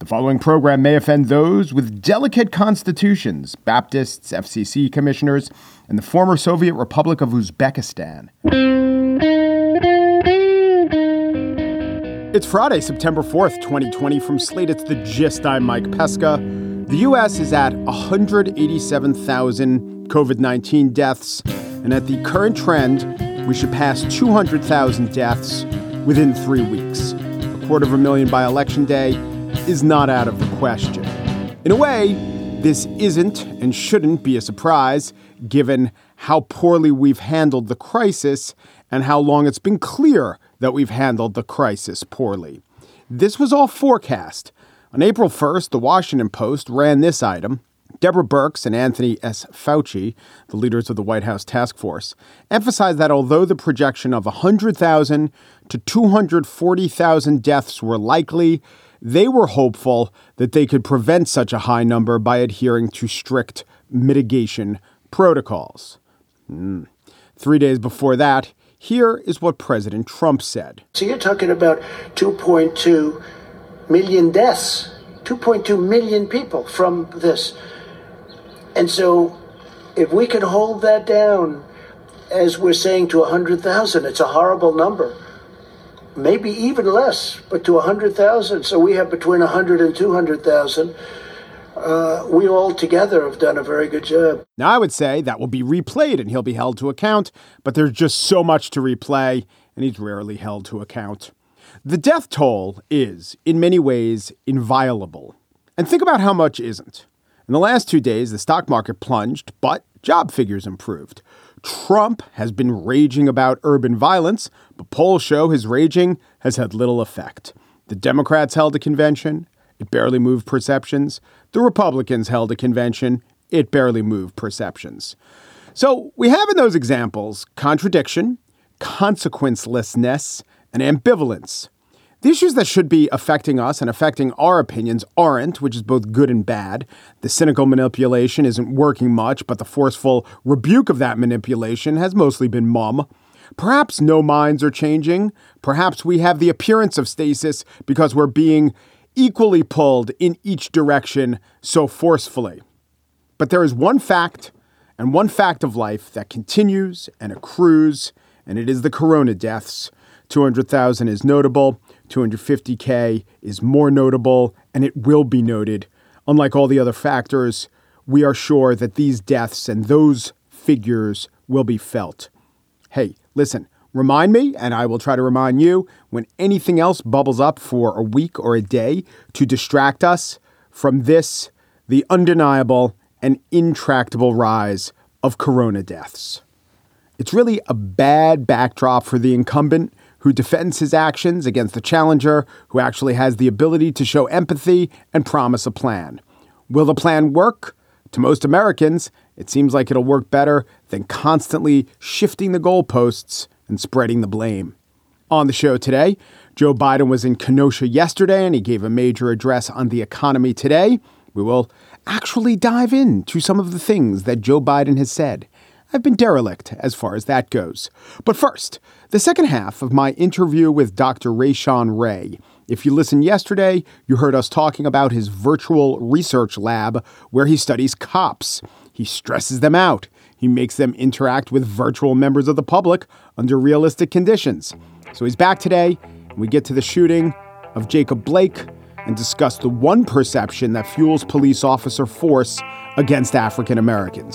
The following program may offend those with delicate constitutions, Baptists, FCC commissioners, and the former Soviet Republic of Uzbekistan. It's Friday, September 4th, 2020. From Slate, it's The Gist. I'm Mike Pesca. The U.S. is at 187,000 COVID 19 deaths, and at the current trend, we should pass 200,000 deaths within three weeks. A quarter of a million by Election Day is not out of the question. In a way, this isn't and shouldn't be a surprise given how poorly we've handled the crisis and how long it's been clear that we've handled the crisis poorly. This was all forecast. On April 1st, the Washington Post ran this item. Deborah Birx and Anthony S. Fauci, the leaders of the White House task force, emphasized that although the projection of 100,000 to 240,000 deaths were likely, they were hopeful that they could prevent such a high number by adhering to strict mitigation protocols. Mm. Three days before that, here is what President Trump said. So you're talking about 2.2 million deaths, 2.2 million people from this. And so if we could hold that down, as we're saying, to 100,000, it's a horrible number maybe even less, but to 100,000. So we have between 100 and 200,000. Uh, we all together have done a very good job. Now, I would say that will be replayed and he'll be held to account, but there's just so much to replay, and he's rarely held to account. The death toll is, in many ways, inviolable. And think about how much isn't. In the last two days, the stock market plunged, but job figures improved. Trump has been raging about urban violence, but polls show his raging has had little effect. The Democrats held a convention, it barely moved perceptions. The Republicans held a convention, it barely moved perceptions. So we have in those examples contradiction, consequencelessness, and ambivalence. The issues that should be affecting us and affecting our opinions aren't, which is both good and bad. The cynical manipulation isn't working much, but the forceful rebuke of that manipulation has mostly been mum. Perhaps no minds are changing. Perhaps we have the appearance of stasis because we're being equally pulled in each direction so forcefully. But there is one fact and one fact of life that continues and accrues, and it is the corona deaths. 200,000 is notable. 250K is more notable, and it will be noted. Unlike all the other factors, we are sure that these deaths and those figures will be felt. Hey, listen, remind me, and I will try to remind you when anything else bubbles up for a week or a day to distract us from this, the undeniable and intractable rise of corona deaths. It's really a bad backdrop for the incumbent who defends his actions against the challenger who actually has the ability to show empathy and promise a plan. Will the plan work? To most Americans, it seems like it'll work better than constantly shifting the goalposts and spreading the blame. On the show today, Joe Biden was in Kenosha yesterday and he gave a major address on the economy today. We will actually dive into some of the things that Joe Biden has said. I've been derelict as far as that goes. But first, the second half of my interview with Dr. Rashawn Ray. If you listened yesterday, you heard us talking about his virtual research lab where he studies cops. He stresses them out. He makes them interact with virtual members of the public under realistic conditions. So he's back today, and we get to the shooting of Jacob Blake and discuss the one perception that fuels police officer force against African Americans.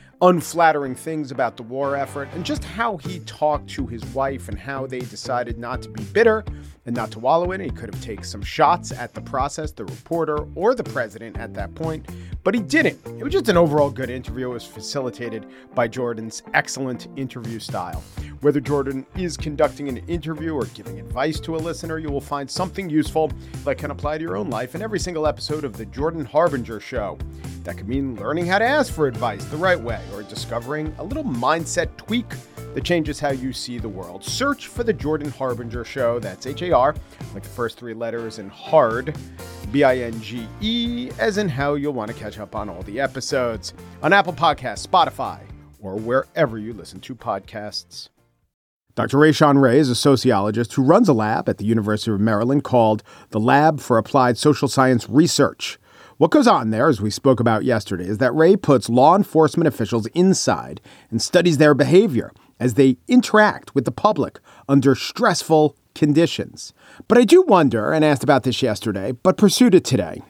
unflattering things about the war effort and just how he talked to his wife and how they decided not to be bitter and not to wallow in it. He could have taken some shots at the process, the reporter, or the president at that point, but he didn't. It was just an overall good interview. It was facilitated by Jordan's excellent interview style. Whether Jordan is conducting an interview or giving advice to a listener, you will find something useful that can apply to your own life in every single episode of The Jordan Harbinger Show. That could mean learning how to ask for advice the right way or discovering a little mindset tweak that changes how you see the world. Search for The Jordan Harbinger Show. That's H A R, like the first three letters, and hard, B I N G E, as in how you'll want to catch up on all the episodes on Apple Podcasts, Spotify, or wherever you listen to podcasts. Dr. Rashawn Ray is a sociologist who runs a lab at the University of Maryland called the Lab for Applied Social Science Research. What goes on there, as we spoke about yesterday, is that Ray puts law enforcement officials inside and studies their behavior as they interact with the public under stressful conditions. But I do wonder, and asked about this yesterday, but pursued it today.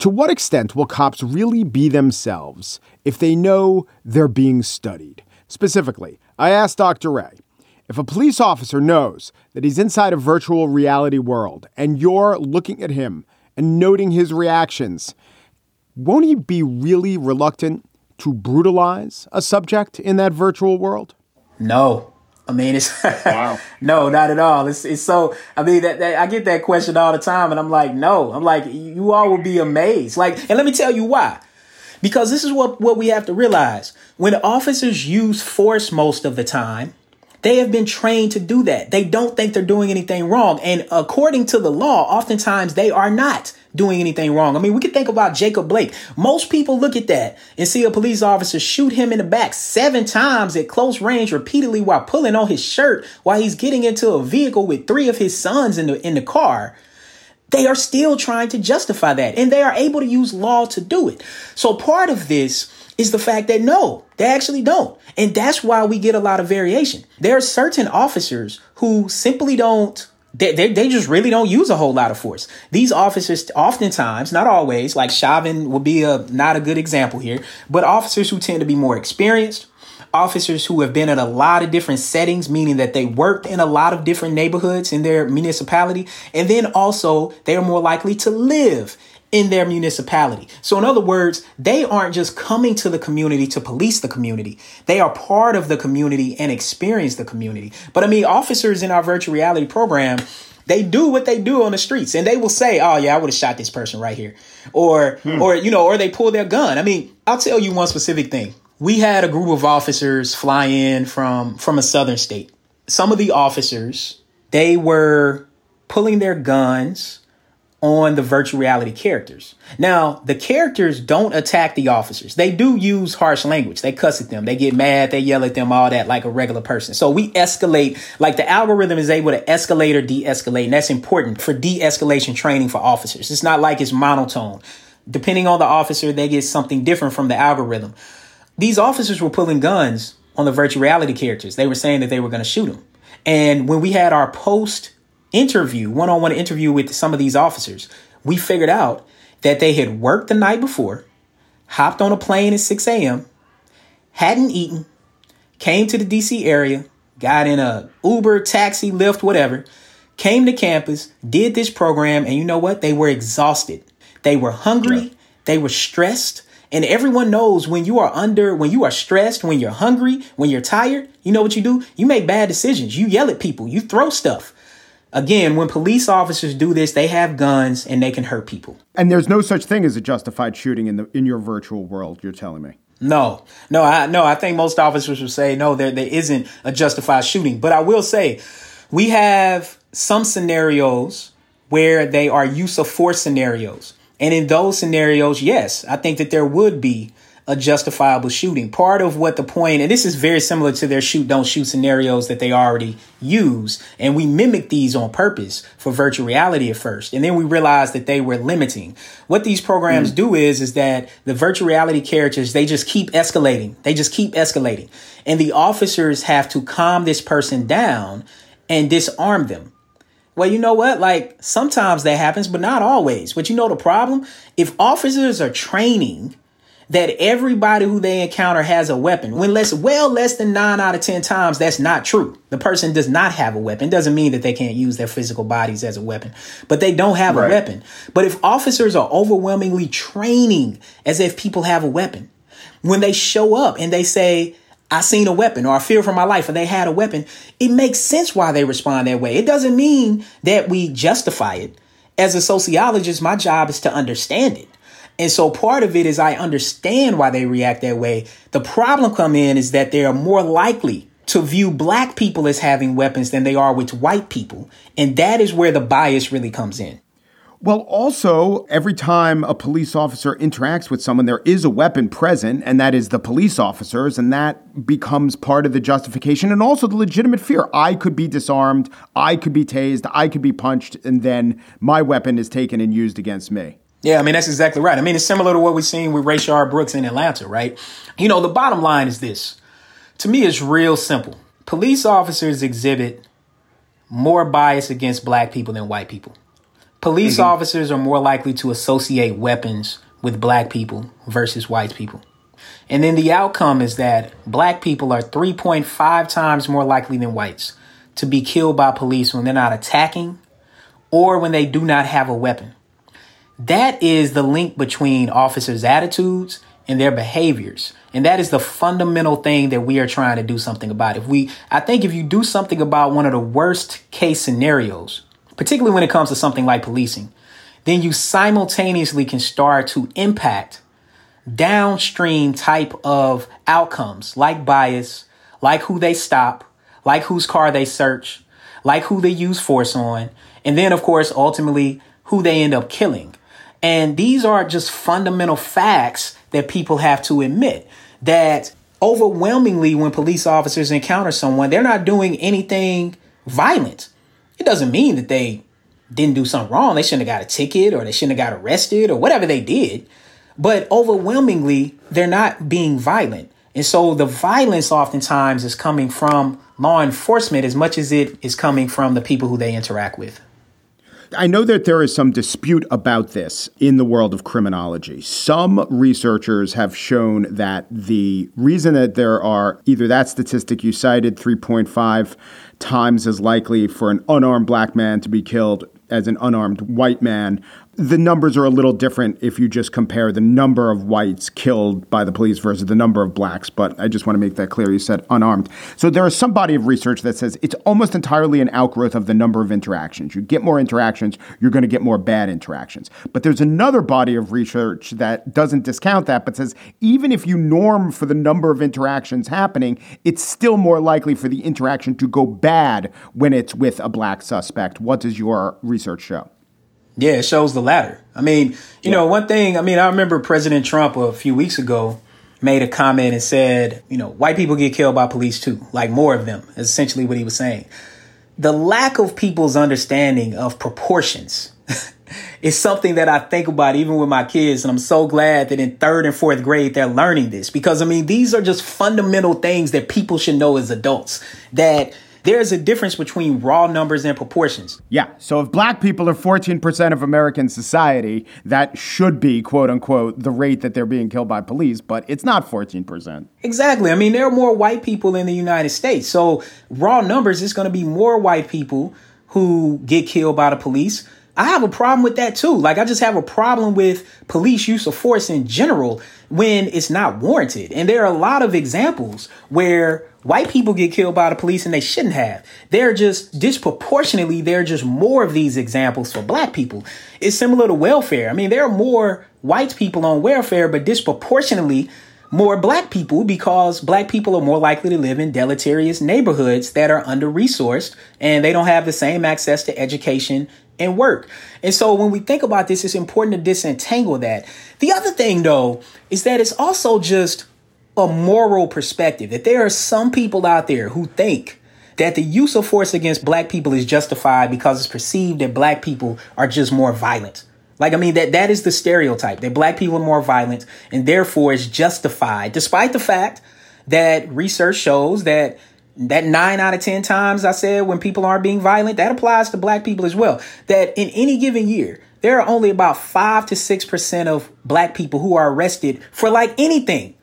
To what extent will cops really be themselves if they know they're being studied? Specifically, I asked Dr. Ray if a police officer knows that he's inside a virtual reality world and you're looking at him and noting his reactions, won't he be really reluctant to brutalize a subject in that virtual world? No. I mean, it's wow. no, not at all. It's it's so. I mean, that, that, I get that question all the time, and I'm like, no. I'm like, you all will be amazed. Like, and let me tell you why. Because this is what what we have to realize. When officers use force most of the time, they have been trained to do that. They don't think they're doing anything wrong. And according to the law, oftentimes they are not doing anything wrong. I mean, we could think about Jacob Blake. Most people look at that and see a police officer shoot him in the back seven times at close range repeatedly while pulling on his shirt while he's getting into a vehicle with three of his sons in the in the car. They are still trying to justify that and they are able to use law to do it. So part of this is the fact that no, they actually don't. And that's why we get a lot of variation. There are certain officers who simply don't they, they, they, just really don't use a whole lot of force. These officers, oftentimes, not always, like Chauvin would be a not a good example here, but officers who tend to be more experienced, officers who have been in a lot of different settings, meaning that they worked in a lot of different neighborhoods in their municipality, and then also they are more likely to live in their municipality. So, in other words, they aren't just coming to the community to police the community. They are part of the community and experience the community. But I mean, officers in our virtual reality program, they do what they do on the streets and they will say, Oh yeah, I would have shot this person right here. Or, hmm. or, you know, or they pull their gun. I mean, I'll tell you one specific thing. We had a group of officers fly in from, from a southern state. Some of the officers, they were pulling their guns on the virtual reality characters. Now, the characters don't attack the officers. They do use harsh language. They cuss at them. They get mad. They yell at them, all that like a regular person. So we escalate, like the algorithm is able to escalate or de-escalate. And that's important for de-escalation training for officers. It's not like it's monotone. Depending on the officer, they get something different from the algorithm. These officers were pulling guns on the virtual reality characters. They were saying that they were going to shoot them. And when we had our post interview, one on one interview with some of these officers, we figured out that they had worked the night before, hopped on a plane at 6 a.m., hadn't eaten, came to the DC area, got in a Uber, taxi, Lyft, whatever, came to campus, did this program, and you know what? They were exhausted. They were hungry, yeah. they were stressed. And everyone knows when you are under, when you are stressed, when you're hungry, when you're tired, you know what you do? You make bad decisions. You yell at people, you throw stuff. Again, when police officers do this, they have guns and they can hurt people. And there's no such thing as a justified shooting in the in your virtual world, you're telling me. No, no, I no, I think most officers would say no, there there isn't a justified shooting. But I will say we have some scenarios where they are use of force scenarios. And in those scenarios, yes, I think that there would be a justifiable shooting. Part of what the point, and this is very similar to their shoot, don't shoot scenarios that they already use. And we mimic these on purpose for virtual reality at first. And then we realized that they were limiting. What these programs mm. do is, is that the virtual reality characters, they just keep escalating. They just keep escalating. And the officers have to calm this person down and disarm them. Well, you know what? Like sometimes that happens, but not always. But you know the problem? If officers are training that everybody who they encounter has a weapon. When less, well, less than nine out of 10 times, that's not true. The person does not have a weapon. Doesn't mean that they can't use their physical bodies as a weapon, but they don't have right. a weapon. But if officers are overwhelmingly training as if people have a weapon, when they show up and they say, I seen a weapon or I fear for my life or they had a weapon, it makes sense why they respond that way. It doesn't mean that we justify it. As a sociologist, my job is to understand it. And so part of it is I understand why they react that way. The problem come in is that they are more likely to view black people as having weapons than they are with white people. And that is where the bias really comes in. Well, also, every time a police officer interacts with someone, there is a weapon present, and that is the police officers, and that becomes part of the justification and also the legitimate fear. I could be disarmed, I could be tased, I could be punched, and then my weapon is taken and used against me. Yeah, I mean, that's exactly right. I mean, it's similar to what we've seen with Rayshard Brooks in Atlanta, right? You know, the bottom line is this. To me, it's real simple. Police officers exhibit more bias against black people than white people. Police mm-hmm. officers are more likely to associate weapons with black people versus white people. And then the outcome is that black people are 3.5 times more likely than whites to be killed by police when they're not attacking or when they do not have a weapon. That is the link between officers' attitudes and their behaviors. And that is the fundamental thing that we are trying to do something about. If we, I think if you do something about one of the worst case scenarios, particularly when it comes to something like policing, then you simultaneously can start to impact downstream type of outcomes like bias, like who they stop, like whose car they search, like who they use force on, and then of course ultimately who they end up killing. And these are just fundamental facts that people have to admit that overwhelmingly when police officers encounter someone, they're not doing anything violent. It doesn't mean that they didn't do something wrong. They shouldn't have got a ticket or they shouldn't have got arrested or whatever they did. But overwhelmingly, they're not being violent. And so the violence oftentimes is coming from law enforcement as much as it is coming from the people who they interact with. I know that there is some dispute about this in the world of criminology. Some researchers have shown that the reason that there are either that statistic you cited, 3.5 times as likely for an unarmed black man to be killed as an unarmed white man, the numbers are a little different if you just compare the number of whites killed by the police versus the number of blacks. But I just want to make that clear. You said unarmed. So there is some body of research that says it's almost entirely an outgrowth of the number of interactions. You get more interactions, you're going to get more bad interactions. But there's another body of research that doesn't discount that, but says even if you norm for the number of interactions happening, it's still more likely for the interaction to go bad when it's with a black suspect. What does your research show? Yeah, it shows the latter. I mean, you yeah. know, one thing, I mean, I remember President Trump a few weeks ago made a comment and said, you know, white people get killed by police too, like more of them, is essentially what he was saying. The lack of people's understanding of proportions is something that I think about even with my kids. And I'm so glad that in third and fourth grade, they're learning this because I mean, these are just fundamental things that people should know as adults that there's a difference between raw numbers and proportions. Yeah. So if black people are 14% of American society, that should be, quote unquote, the rate that they're being killed by police, but it's not 14%. Exactly. I mean, there are more white people in the United States. So raw numbers, is going to be more white people who get killed by the police. I have a problem with that too. Like, I just have a problem with police use of force in general when it's not warranted. And there are a lot of examples where White people get killed by the police and they shouldn't have. They're just disproportionately, there are just more of these examples for black people. It's similar to welfare. I mean, there are more white people on welfare, but disproportionately more black people because black people are more likely to live in deleterious neighborhoods that are under resourced and they don't have the same access to education and work. And so when we think about this, it's important to disentangle that. The other thing though is that it's also just a moral perspective that there are some people out there who think that the use of force against black people is justified because it's perceived that black people are just more violent. Like, I mean, that, that is the stereotype that black people are more violent and therefore is justified, despite the fact that research shows that that nine out of 10 times I said when people aren't being violent, that applies to black people as well. That in any given year, there are only about five to 6% of black people who are arrested for like anything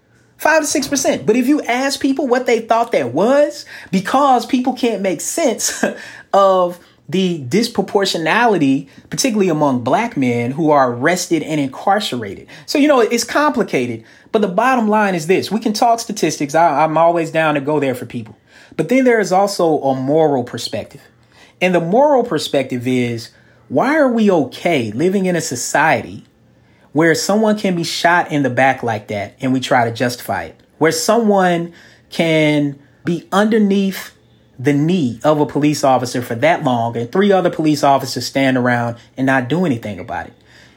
Five to six percent. But if you ask people what they thought that was, because people can't make sense of the disproportionality, particularly among black men who are arrested and incarcerated. So, you know, it's complicated. But the bottom line is this we can talk statistics. I, I'm always down to go there for people. But then there is also a moral perspective. And the moral perspective is why are we okay living in a society where someone can be shot in the back like that and we try to justify it, where someone can be underneath the knee of a police officer for that long and three other police officers stand around and not do anything about it.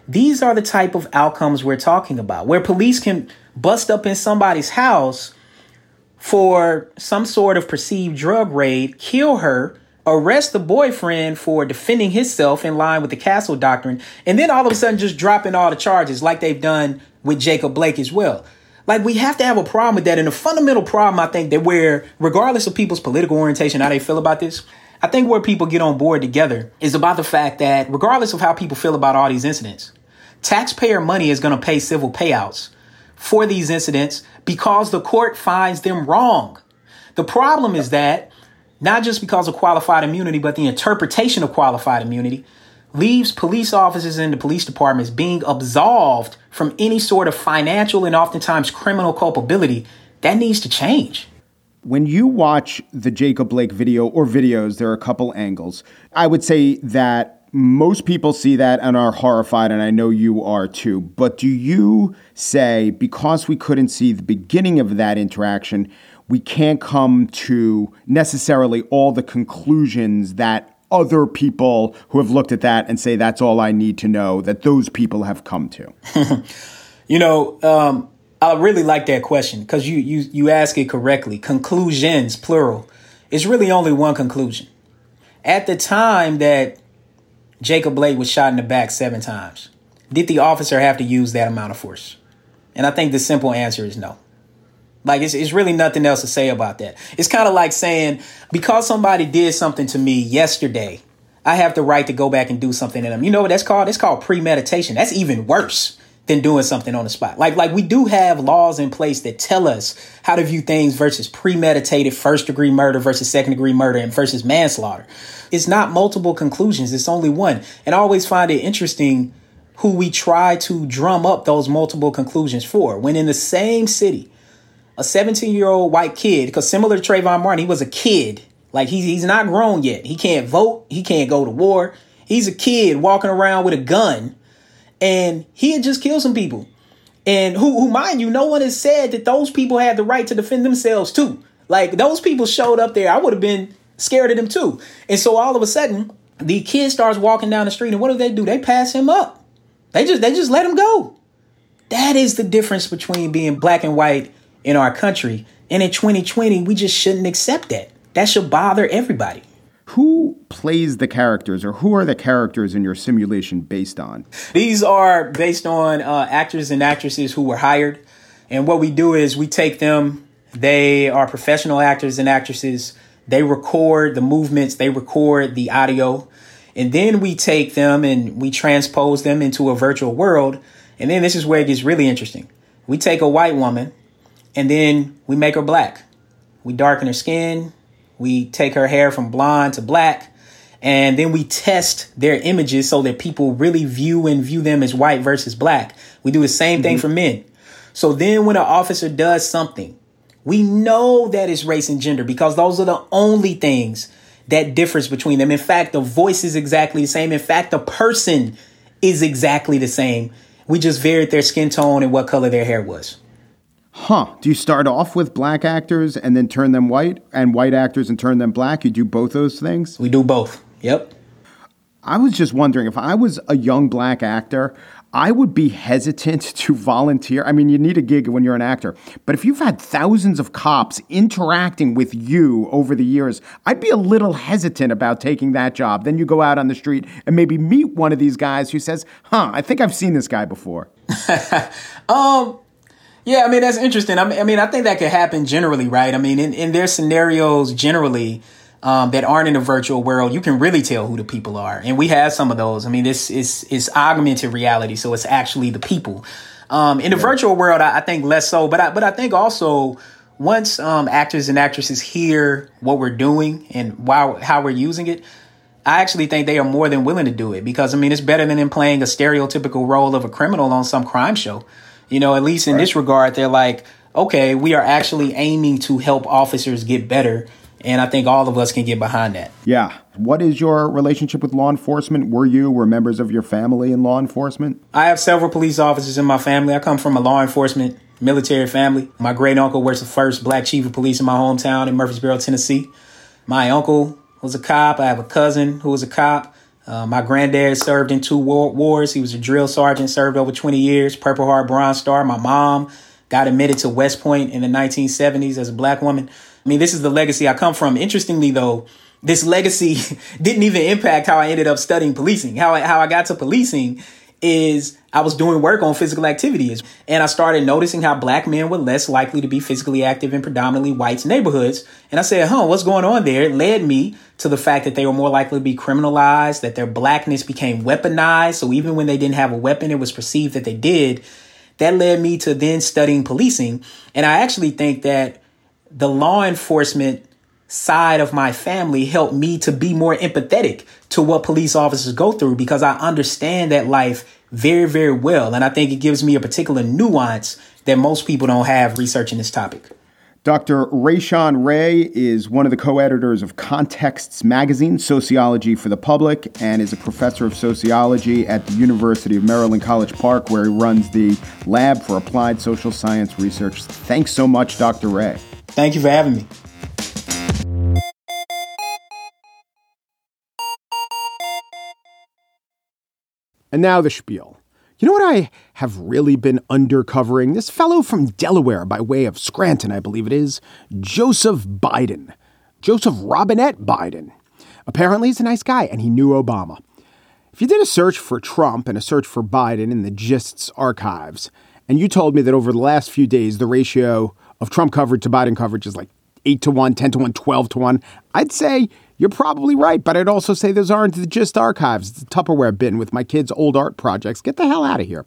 These are the type of outcomes we're talking about, where police can bust up in somebody's house for some sort of perceived drug raid, kill her, arrest the boyfriend for defending himself in line with the castle doctrine, and then all of a sudden just dropping all the charges like they've done with Jacob Blake as well. Like we have to have a problem with that. And a fundamental problem, I think, that where, regardless of people's political orientation, how they feel about this, I think where people get on board together is about the fact that regardless of how people feel about all these incidents, taxpayer money is going to pay civil payouts for these incidents because the court finds them wrong. The problem is that not just because of qualified immunity, but the interpretation of qualified immunity leaves police officers and the police departments being absolved from any sort of financial and oftentimes criminal culpability. That needs to change. When you watch the Jacob Blake video or videos, there are a couple angles. I would say that most people see that and are horrified, and I know you are too. But do you say, because we couldn't see the beginning of that interaction, we can't come to necessarily all the conclusions that other people who have looked at that and say that's all I need to know that those people have come to? you know, um, I really like that question because you you you ask it correctly. Conclusions, plural. It's really only one conclusion. At the time that Jacob Blake was shot in the back seven times, did the officer have to use that amount of force? And I think the simple answer is no. Like it's, it's really nothing else to say about that. It's kind of like saying because somebody did something to me yesterday, I have the right to go back and do something to them. You know what that's called? It's called premeditation. That's even worse than doing something on the spot. Like like we do have laws in place that tell us how to view things versus premeditated first degree murder versus second degree murder and versus manslaughter. It's not multiple conclusions, it's only one. And I always find it interesting who we try to drum up those multiple conclusions for. When in the same city, a 17 year old white kid, because similar to Trayvon Martin, he was a kid. Like he's he's not grown yet. He can't vote. He can't go to war. He's a kid walking around with a gun, and he had just killed some people. And who, who, mind you, no one has said that those people had the right to defend themselves too. Like those people showed up there, I would have been scared of them too. And so all of a sudden, the kid starts walking down the street, and what do they do? They pass him up. They just they just let him go. That is the difference between being black and white in our country. And in 2020, we just shouldn't accept that. That should bother everybody. Who plays the characters, or who are the characters in your simulation based on? These are based on uh, actors and actresses who were hired. And what we do is we take them, they are professional actors and actresses. They record the movements, they record the audio. And then we take them and we transpose them into a virtual world. And then this is where it gets really interesting. We take a white woman and then we make her black. We darken her skin. We take her hair from blonde to black. And then we test their images so that people really view and view them as white versus black. We do the same mm-hmm. thing for men. So then when an officer does something We know that it's race and gender because those are the only things that differs between them. In fact, the voice is exactly the same. In fact, the person is exactly the same. We just varied their skin tone and what color their hair was. Huh. Do you start off with black actors and then turn them white and white actors and turn them black? You do both those things? We do both. Yep. I was just wondering if I was a young black actor, I would be hesitant to volunteer. I mean, you need a gig when you're an actor, but if you've had thousands of cops interacting with you over the years, I'd be a little hesitant about taking that job. Then you go out on the street and maybe meet one of these guys who says, "Huh, I think I've seen this guy before." um, yeah, I mean that's interesting. I mean, I mean, I think that could happen generally, right? I mean, in in their scenarios generally um, that aren't in the virtual world, you can really tell who the people are. And we have some of those. I mean, this is is augmented reality, so it's actually the people. Um, in the virtual world, I, I, think less so, but I, but I think also once um, actors and actresses hear what we're doing and why, how we're using it, I actually think they are more than willing to do it because I mean it's better than them playing a stereotypical role of a criminal on some crime show. You know, at least in right. this regard, they're like, okay, we are actually aiming to help officers get better and I think all of us can get behind that. Yeah. What is your relationship with law enforcement? Were you, were members of your family in law enforcement? I have several police officers in my family. I come from a law enforcement military family. My great uncle was the first black chief of police in my hometown in Murfreesboro, Tennessee. My uncle was a cop. I have a cousin who was a cop. Uh, my granddad served in two war- wars. He was a drill sergeant, served over 20 years, Purple Heart Bronze Star. My mom got admitted to West Point in the 1970s as a black woman. I mean, this is the legacy I come from. Interestingly, though, this legacy didn't even impact how I ended up studying policing. How I, how I got to policing is I was doing work on physical activities and I started noticing how black men were less likely to be physically active in predominantly white neighborhoods. And I said, huh, what's going on there? It led me to the fact that they were more likely to be criminalized, that their blackness became weaponized. So even when they didn't have a weapon, it was perceived that they did. That led me to then studying policing. And I actually think that the law enforcement side of my family helped me to be more empathetic to what police officers go through because I understand that life very, very well. And I think it gives me a particular nuance that most people don't have researching this topic. Dr. Rashawn Ray is one of the co editors of Contexts Magazine, Sociology for the Public, and is a professor of sociology at the University of Maryland, College Park, where he runs the Lab for Applied Social Science Research. Thanks so much, Dr. Ray. Thank you for having me. And now the spiel. You know what I have really been undercovering? This fellow from Delaware, by way of Scranton, I believe it is, Joseph Biden. Joseph Robinette Biden. Apparently, he's a nice guy, and he knew Obama. If you did a search for Trump and a search for Biden in the Gists archives, and you told me that over the last few days, the ratio of Trump coverage to Biden coverage is like 8 to 1, 10 to 1, 12 to 1, I'd say you're probably right. But I'd also say those aren't the Gist archives. It's a Tupperware bin with my kids' old art projects. Get the hell out of here.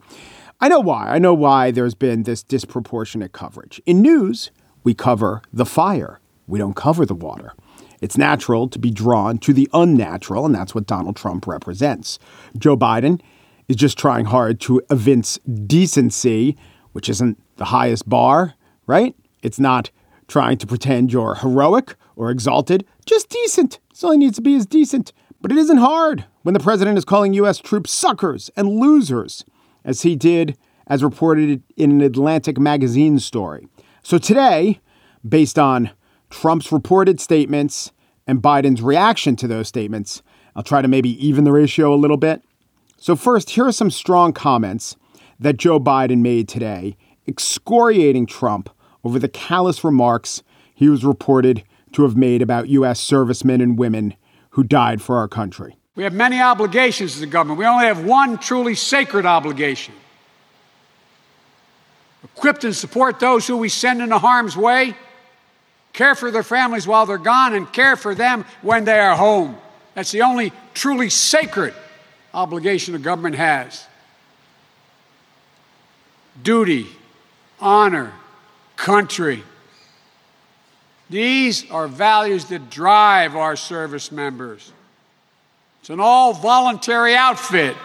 I know why. I know why there's been this disproportionate coverage. In news, we cover the fire, we don't cover the water. It's natural to be drawn to the unnatural, and that's what Donald Trump represents. Joe Biden is just trying hard to evince decency, which isn't the highest bar, right? It's not trying to pretend you're heroic or exalted, just decent. That's all he needs to be is decent. But it isn't hard when the president is calling U.S. troops suckers and losers, as he did, as reported in an Atlantic magazine story. So today, based on Trump's reported statements and Biden's reaction to those statements, I'll try to maybe even the ratio a little bit. So, first, here are some strong comments that Joe Biden made today, excoriating Trump over the callous remarks he was reported to have made about U.S. servicemen and women who died for our country. We have many obligations as a government. We only have one truly sacred obligation equip and support those who we send into harm's way, care for their families while they're gone, and care for them when they are home. That's the only truly sacred obligation a government has. Duty, honor, country. These are values that drive our service members. It's an all voluntary outfit.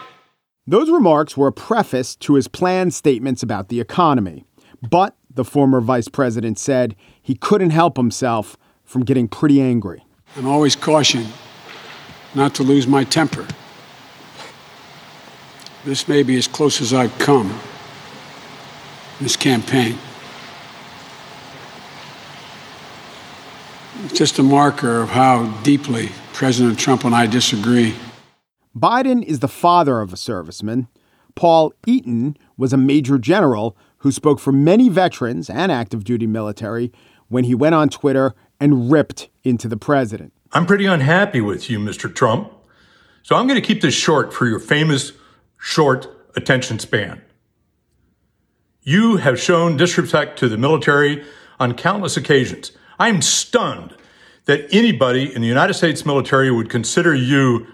Those remarks were a preface to his planned statements about the economy. But the former vice president said he couldn't help himself from getting pretty angry. I'm always cautioned not to lose my temper. This may be as close as I've come this campaign. Just a marker of how deeply President Trump and I disagree. Biden is the father of a serviceman. Paul Eaton was a major general who spoke for many veterans and active duty military when he went on Twitter and ripped into the president. I'm pretty unhappy with you, Mr. Trump. So I'm going to keep this short for your famous short attention span. You have shown disrespect to the military on countless occasions. I am stunned that anybody in the United States military would consider you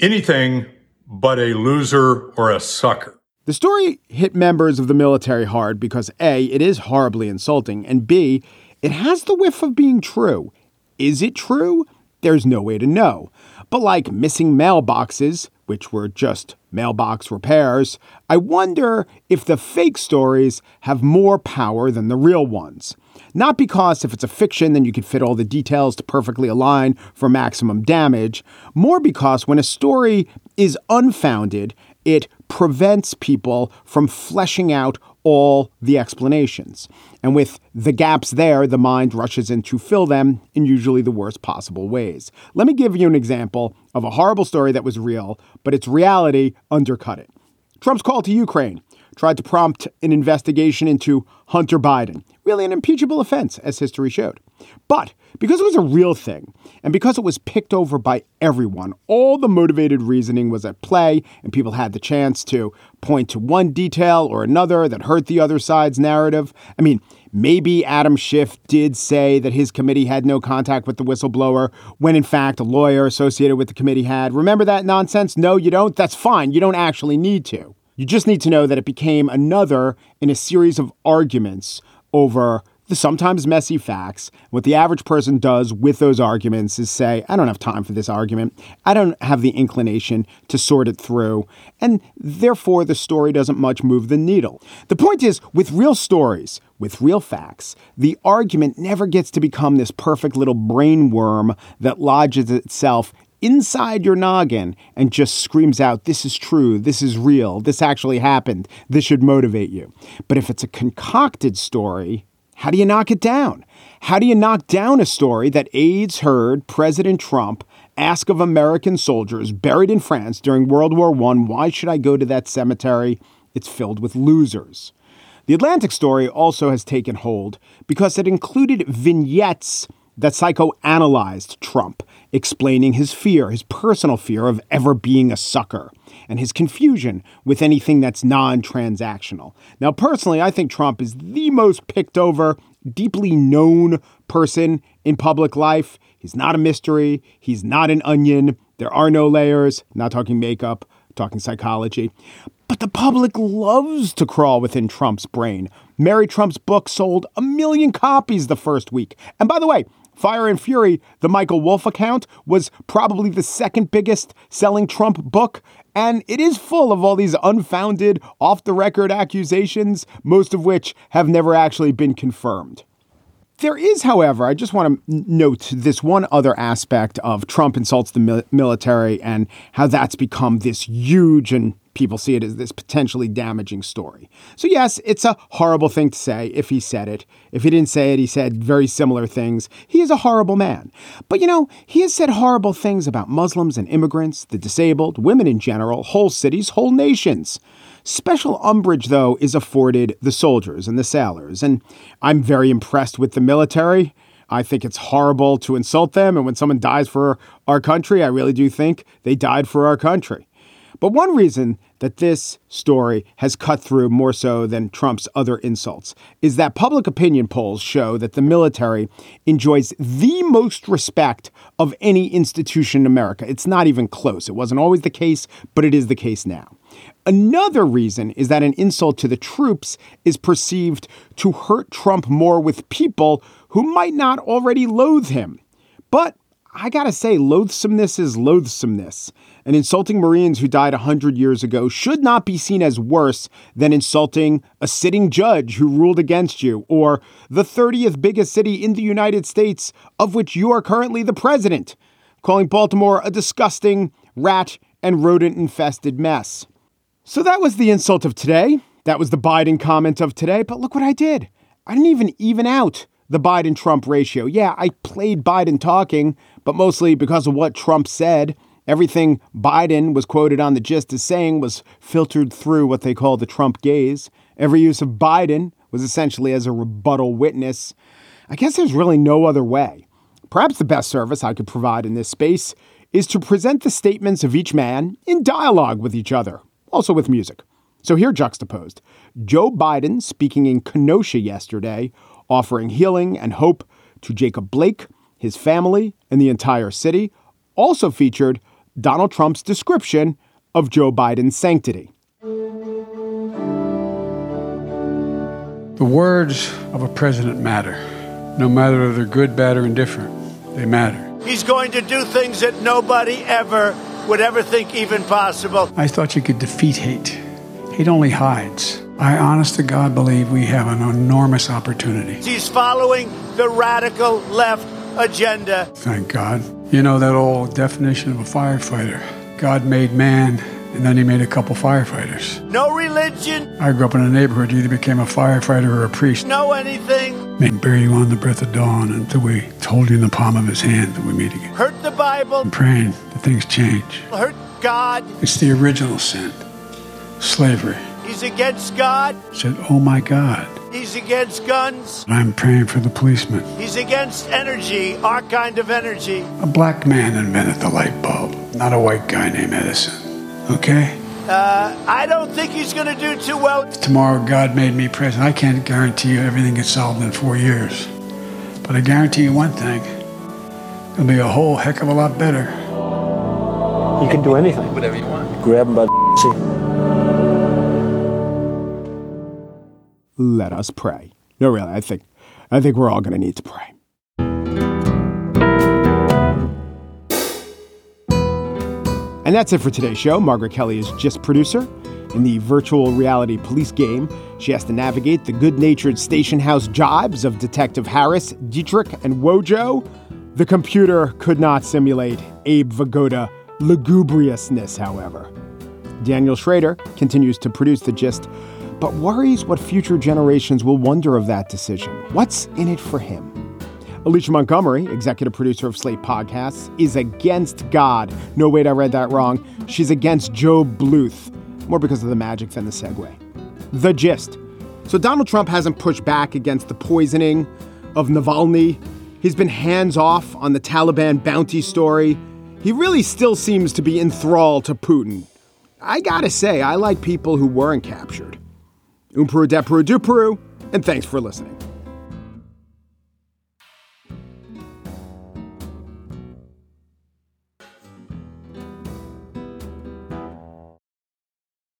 anything but a loser or a sucker. The story hit members of the military hard because A, it is horribly insulting, and B, it has the whiff of being true. Is it true? There's no way to know. But like missing mailboxes, which were just mailbox repairs, I wonder if the fake stories have more power than the real ones. Not because if it's a fiction, then you can fit all the details to perfectly align for maximum damage, more because when a story is unfounded, it prevents people from fleshing out all the explanations. And with the gaps there, the mind rushes in to fill them in usually the worst possible ways. Let me give you an example of a horrible story that was real, but its reality undercut it. Trump's call to Ukraine tried to prompt an investigation into Hunter Biden. Really an impeachable offense, as history showed. But because it was a real thing, and because it was picked over by everyone, all the motivated reasoning was at play, and people had the chance to point to one detail or another that hurt the other side's narrative. I mean, maybe Adam Schiff did say that his committee had no contact with the whistleblower, when in fact a lawyer associated with the committee had. Remember that nonsense? No, you don't? That's fine. You don't actually need to. You just need to know that it became another in a series of arguments over the sometimes messy facts. What the average person does with those arguments is say, I don't have time for this argument. I don't have the inclination to sort it through. And therefore, the story doesn't much move the needle. The point is, with real stories, with real facts, the argument never gets to become this perfect little brain worm that lodges itself inside your noggin and just screams out, This is true, this is real, this actually happened, this should motivate you. But if it's a concocted story, how do you knock it down? How do you knock down a story that aides heard President Trump ask of American soldiers buried in France during World War I, why should I go to that cemetery? It's filled with losers. The Atlantic story also has taken hold because it included vignettes that psychoanalyzed Trump, explaining his fear, his personal fear of ever being a sucker, and his confusion with anything that's non transactional. Now, personally, I think Trump is the most picked over, deeply known person in public life. He's not a mystery, he's not an onion. There are no layers, not talking makeup, talking psychology. But the public loves to crawl within Trump's brain. Mary Trump's book sold a million copies the first week. And by the way, Fire and Fury, the Michael Wolff account, was probably the second biggest selling Trump book. And it is full of all these unfounded, off the record accusations, most of which have never actually been confirmed. There is, however, I just want to note this one other aspect of Trump insults the military and how that's become this huge and people see it as this potentially damaging story. So, yes, it's a horrible thing to say if he said it. If he didn't say it, he said very similar things. He is a horrible man. But, you know, he has said horrible things about Muslims and immigrants, the disabled, women in general, whole cities, whole nations. Special umbrage, though, is afforded the soldiers and the sailors. And I'm very impressed with the military. I think it's horrible to insult them. And when someone dies for our country, I really do think they died for our country. But one reason that this story has cut through more so than Trump's other insults is that public opinion polls show that the military enjoys the most respect of any institution in America. It's not even close. It wasn't always the case, but it is the case now. Another reason is that an insult to the troops is perceived to hurt Trump more with people who might not already loathe him. But I gotta say, loathsomeness is loathsomeness. And insulting Marines who died 100 years ago should not be seen as worse than insulting a sitting judge who ruled against you, or the 30th biggest city in the United States, of which you are currently the president, calling Baltimore a disgusting, rat, and rodent infested mess. So that was the insult of today. That was the Biden comment of today. But look what I did. I didn't even even out the Biden Trump ratio. Yeah, I played Biden talking, but mostly because of what Trump said. Everything Biden was quoted on the gist as saying was filtered through what they call the Trump gaze. Every use of Biden was essentially as a rebuttal witness. I guess there's really no other way. Perhaps the best service I could provide in this space is to present the statements of each man in dialogue with each other, also with music. So here juxtaposed Joe Biden speaking in Kenosha yesterday offering healing and hope to Jacob Blake, his family, and the entire city, also featured Donald Trump's description of Joe Biden's sanctity. The words of a president matter. No matter if they're good, bad, or indifferent, they matter. He's going to do things that nobody ever would ever think even possible. I thought you could defeat hate. Hate only hides. I honest to God believe we have an enormous opportunity. He's following the radical left agenda. Thank God. You know that old definition of a firefighter God made man, and then he made a couple firefighters. No religion. I grew up in a neighborhood, you either became a firefighter or a priest. No anything. May bury you on the breath of dawn until we hold you in the palm of his hand that we meet again. Hurt the Bible. I'm praying that things change. Hurt God. It's the original sin slavery. He's against God. Said, Oh my God. He's against guns. I'm praying for the policeman. He's against energy, our kind of energy. A black man invented the light bulb, not a white guy named Edison. Okay? Uh, I don't think he's going to do too well. If tomorrow God made me president, I can't guarantee you everything gets solved in four years. But I guarantee you one thing it'll be a whole heck of a lot better. You can do anything. Whatever you want. Grab him by the let us pray. No, really, I think, I think we're all going to need to pray. And that's it for today's show. Margaret Kelley is just producer. In the virtual reality police game, she has to navigate the good natured station house jibes of Detective Harris, Dietrich, and Wojo. The computer could not simulate Abe Vigoda lugubriousness, however. Daniel Schroeder continues to produce the gist but worries what future generations will wonder of that decision. What's in it for him? Alicia Montgomery, executive producer of Slate Podcasts, is against God. No, wait, I read that wrong. She's against Gob Bluth, more because of the magic than the segue. The gist. So Donald Trump hasn't pushed back against the poisoning of Navalny. He's been hands off on the Taliban bounty story. He really still seems to be enthralled to Putin. I gotta say, I like people who weren't captured. Umperu Depuru Duperu, and thanks for listening.